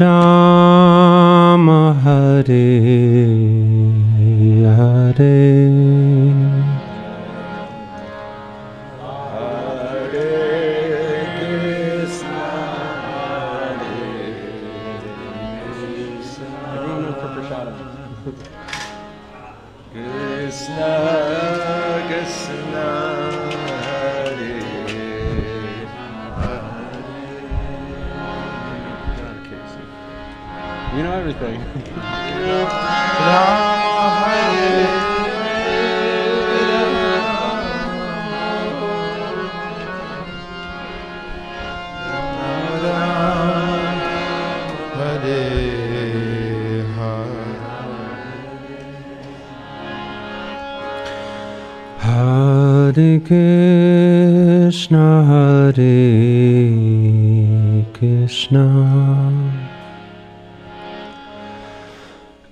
Rama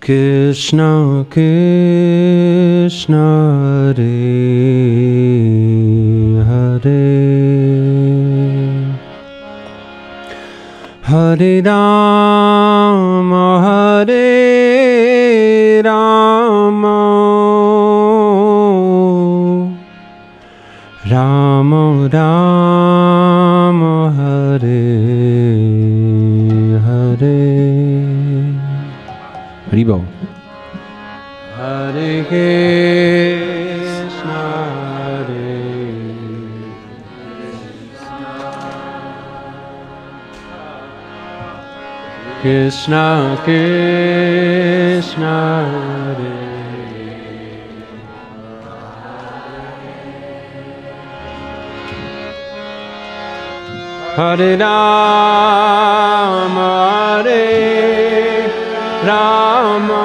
Krishna Krishna, Hare Hare, Hare Rama, Krishna Krishna Hare. Hare Rama, Hare Rama,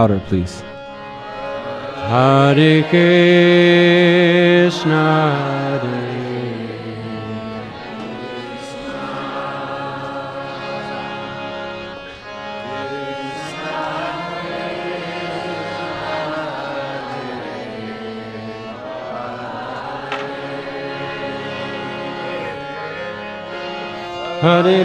louder please. Hare Krishna Hare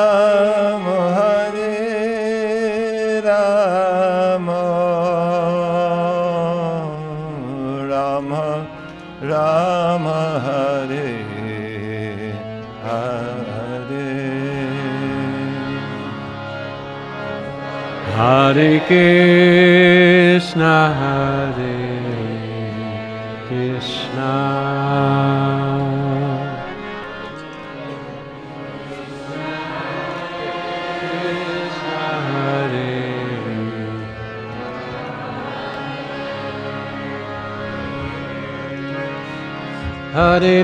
Hare Krishna, Hare Krishna. Hare Hare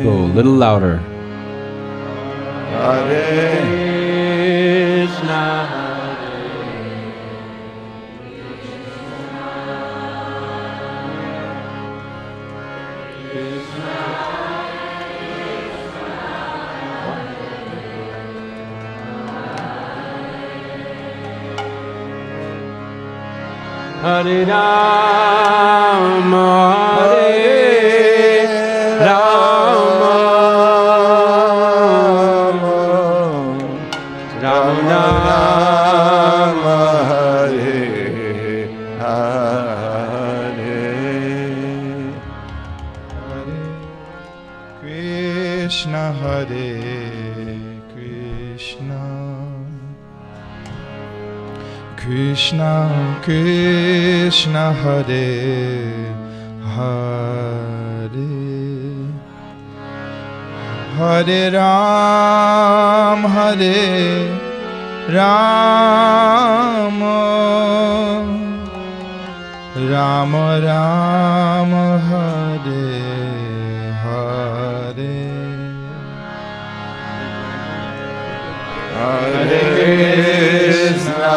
Haribol, a little louder. Hare Krishna, Hare Rama, Krishna Hare Hare. Hare Ram Hare Ram. Ram Ram Hare Hare. Hare Krishna,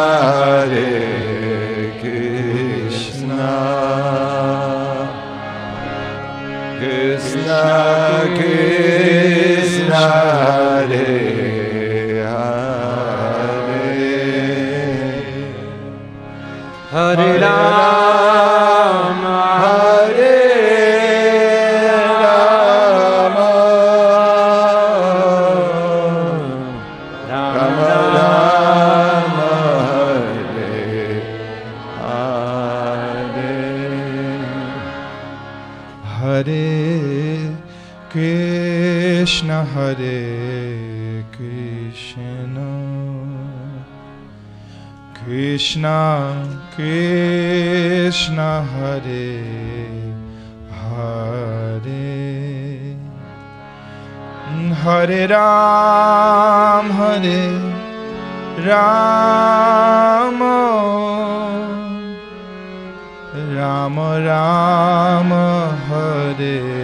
Krishna Krishna Hare Hare. Hare Ram Hare Ram Ram Hare Hare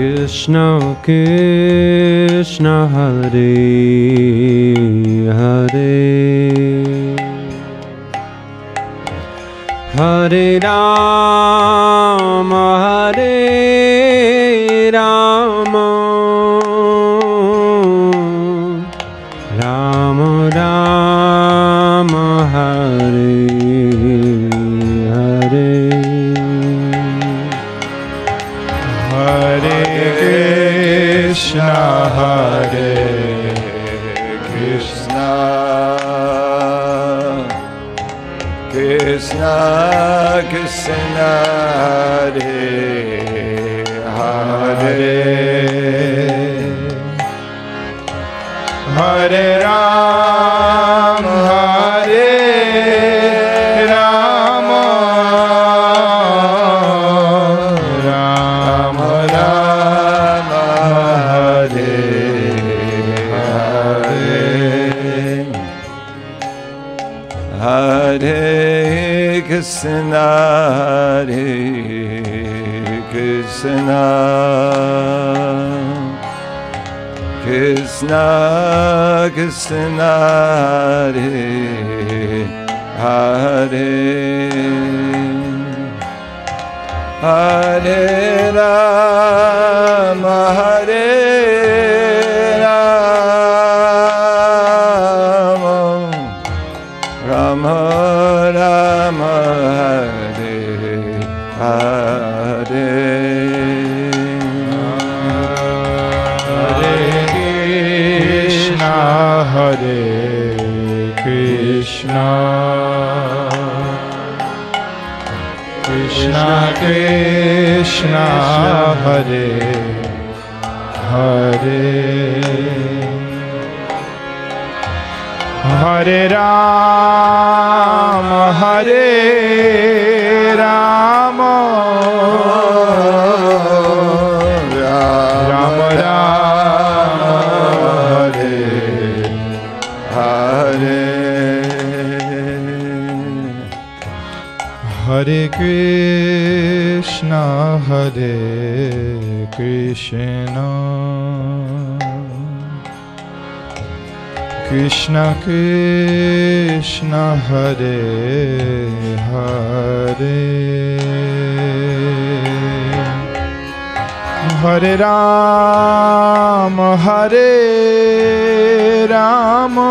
Krishna Krishna, Hare Hare, Hare Rama, Krishna Krishna Krishna Hare Hare Hare Rama Hare Rama Ram Hare Krishna Hare Krishna Krishna Krishna Hare Hare Hare Rama Hare Rama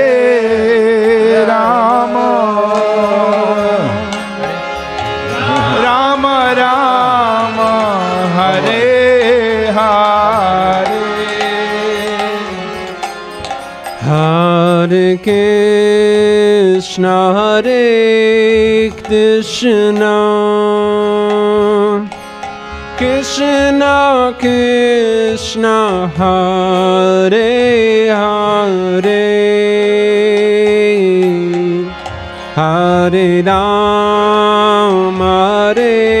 Krishna Hare Krishna. Krishna Krishna Hare Hare. Hare Rama Hare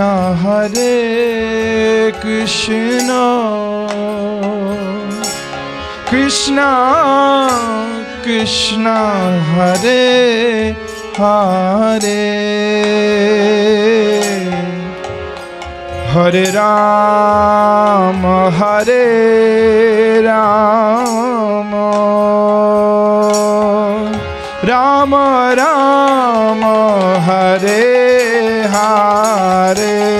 Krishna, Hare Krishna, Krishna Krishna, Hare Hare, Hare Ram, Hare Ram. Ram Ram Hare Hare Hare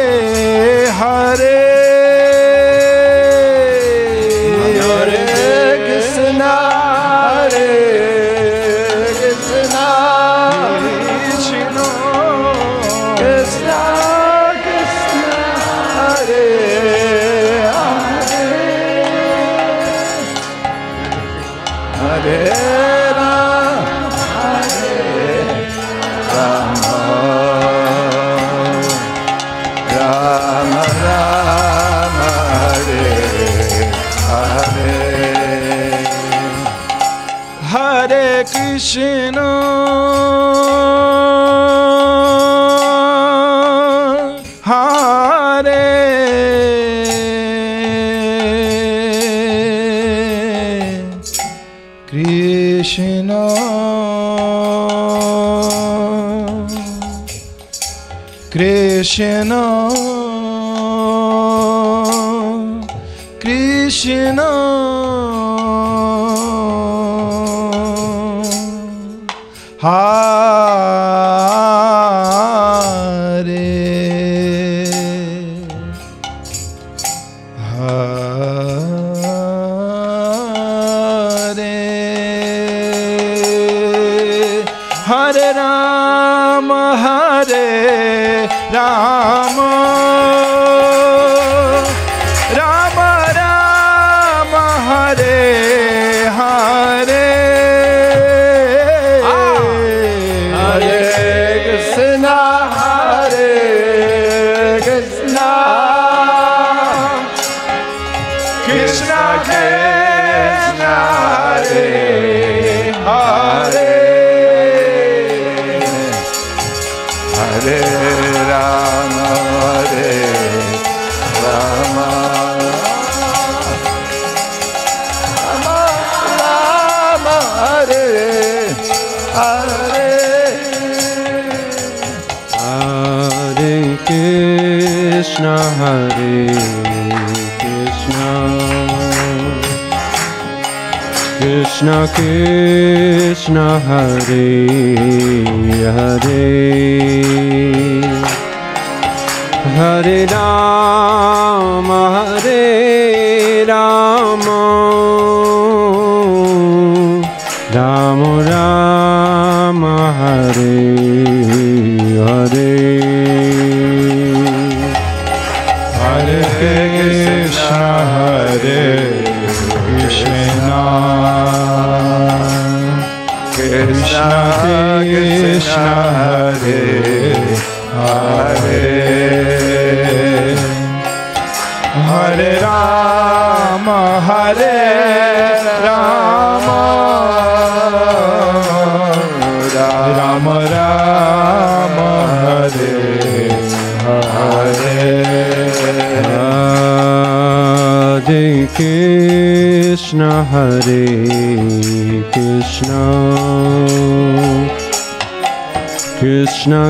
Ocean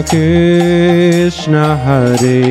Krishna Hare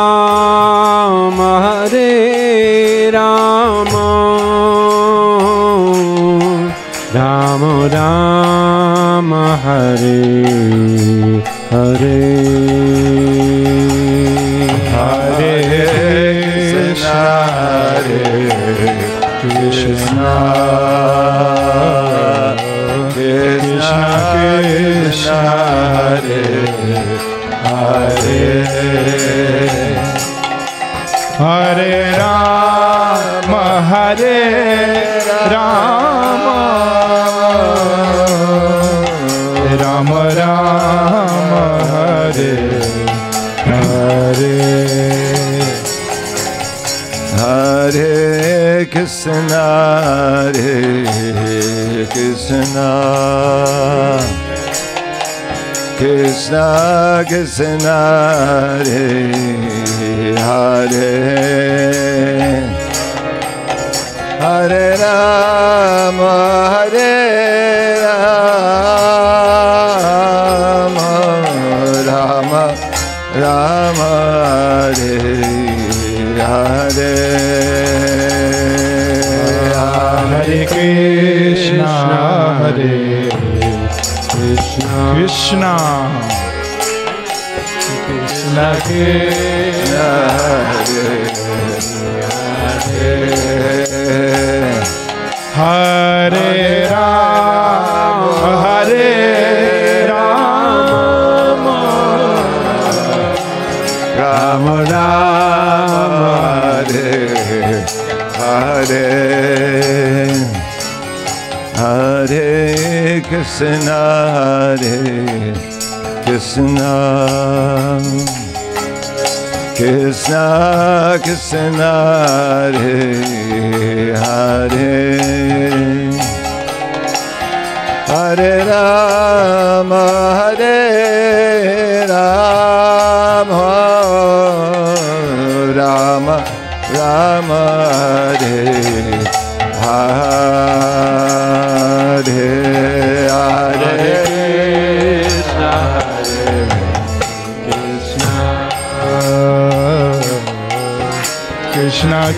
Krishna Hare Krishna Hare Krishna. Krishna Krishna Hare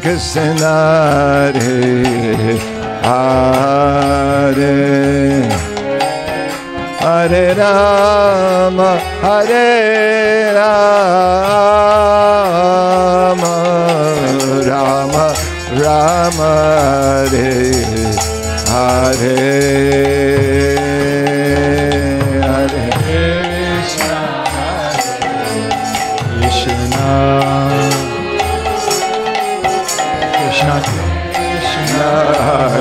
Krishna, Hare Hare. Hare Rama, Hare Rama, Rama Rama, Hare Hare.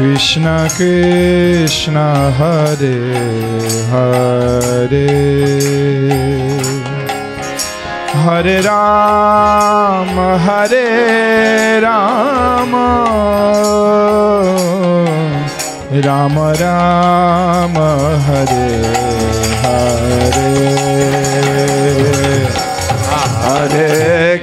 Krishna Krishna, Hare Hare, Hare Rama, Hare Rama, Rama Rama, Hare Hare. Hare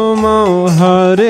Hare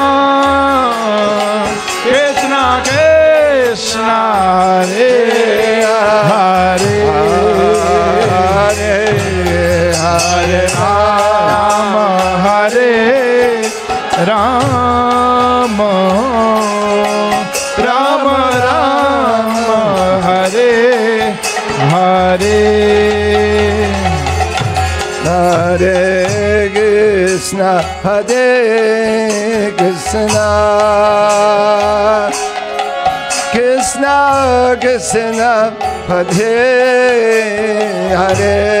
Krishna Hare Hare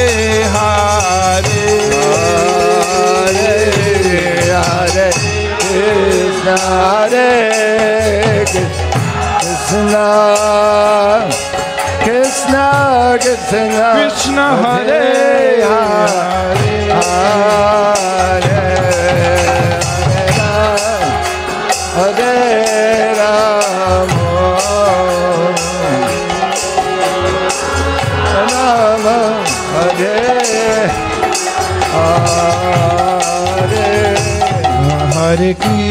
Krishna Hare Krishna Krishna Krishna. Krishna Hare Hare Hare Hare Rama Rama Hare Hare. Hare Krishna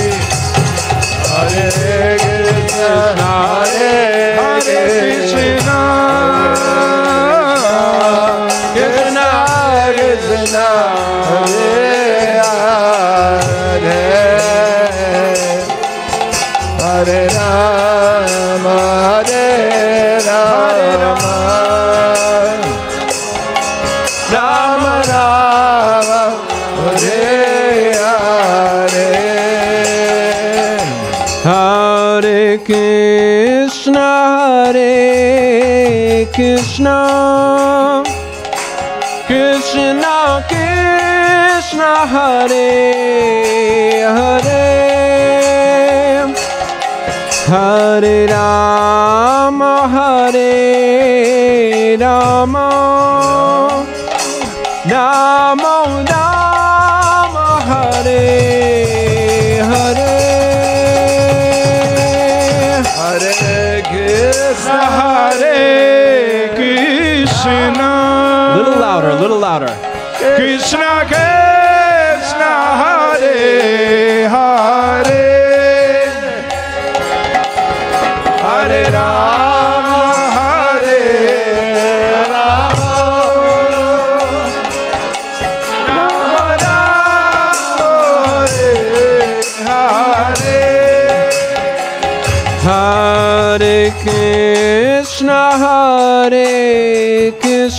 Hare Krishna Hare Krishna, Krishna Krishna, Hare Hare, Hare Rama, Hare Rama,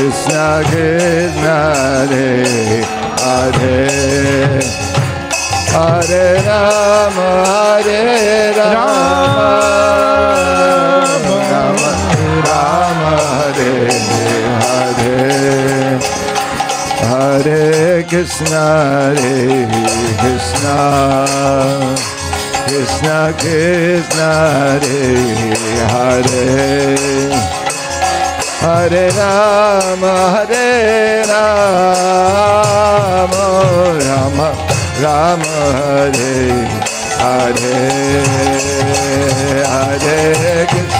Krishna Krishna Hare Hare Hare Rama Hare Rama Rama Rama Hare Hare Hare Krishna Hare Krishna Krishna Krishna Hare Hare Hare Ram Hare Ram Ram Ram Hare Hare Hare Krishna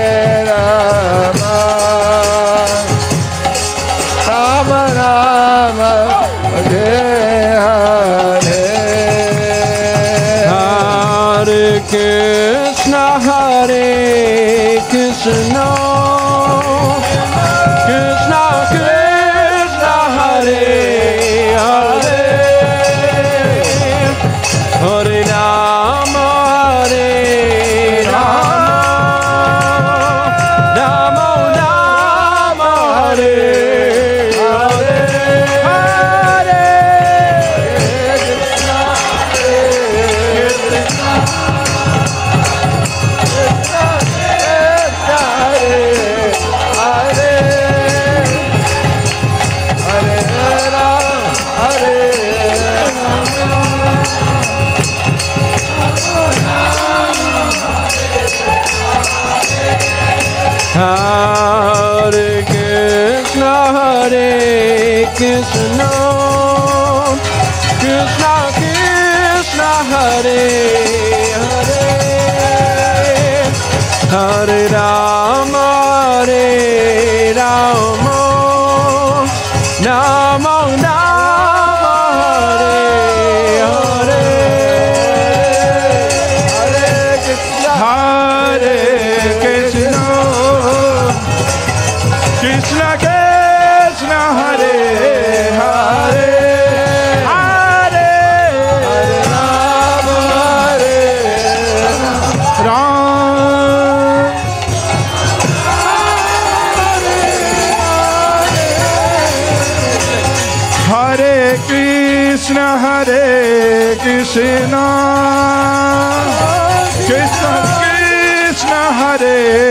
Krishna, Hare Hare,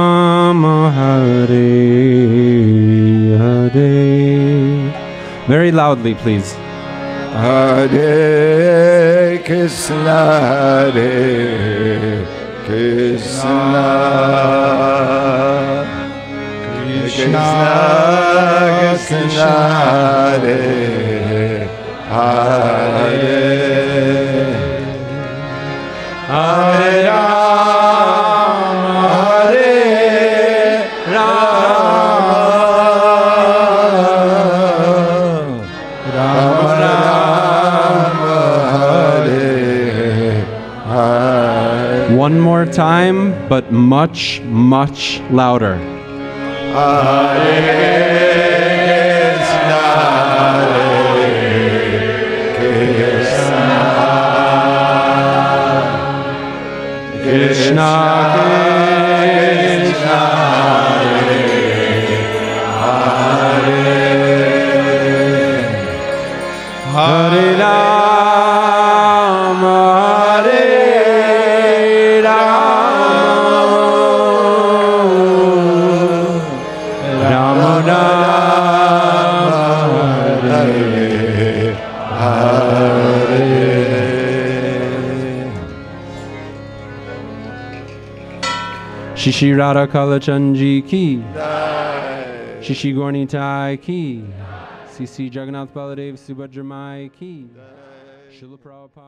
Hare Hare. Very loudly, please. Hare Krishna, Hare Krishna, Krishna Krishna, Hare Hare, Hare Rama, One more time, but much, much louder. Krishna Shishi Radha Kalachandji ki. Shishi Gaur Nitai ki CC Jagannath Baladev Subhadramai ki. Srila Prabhupada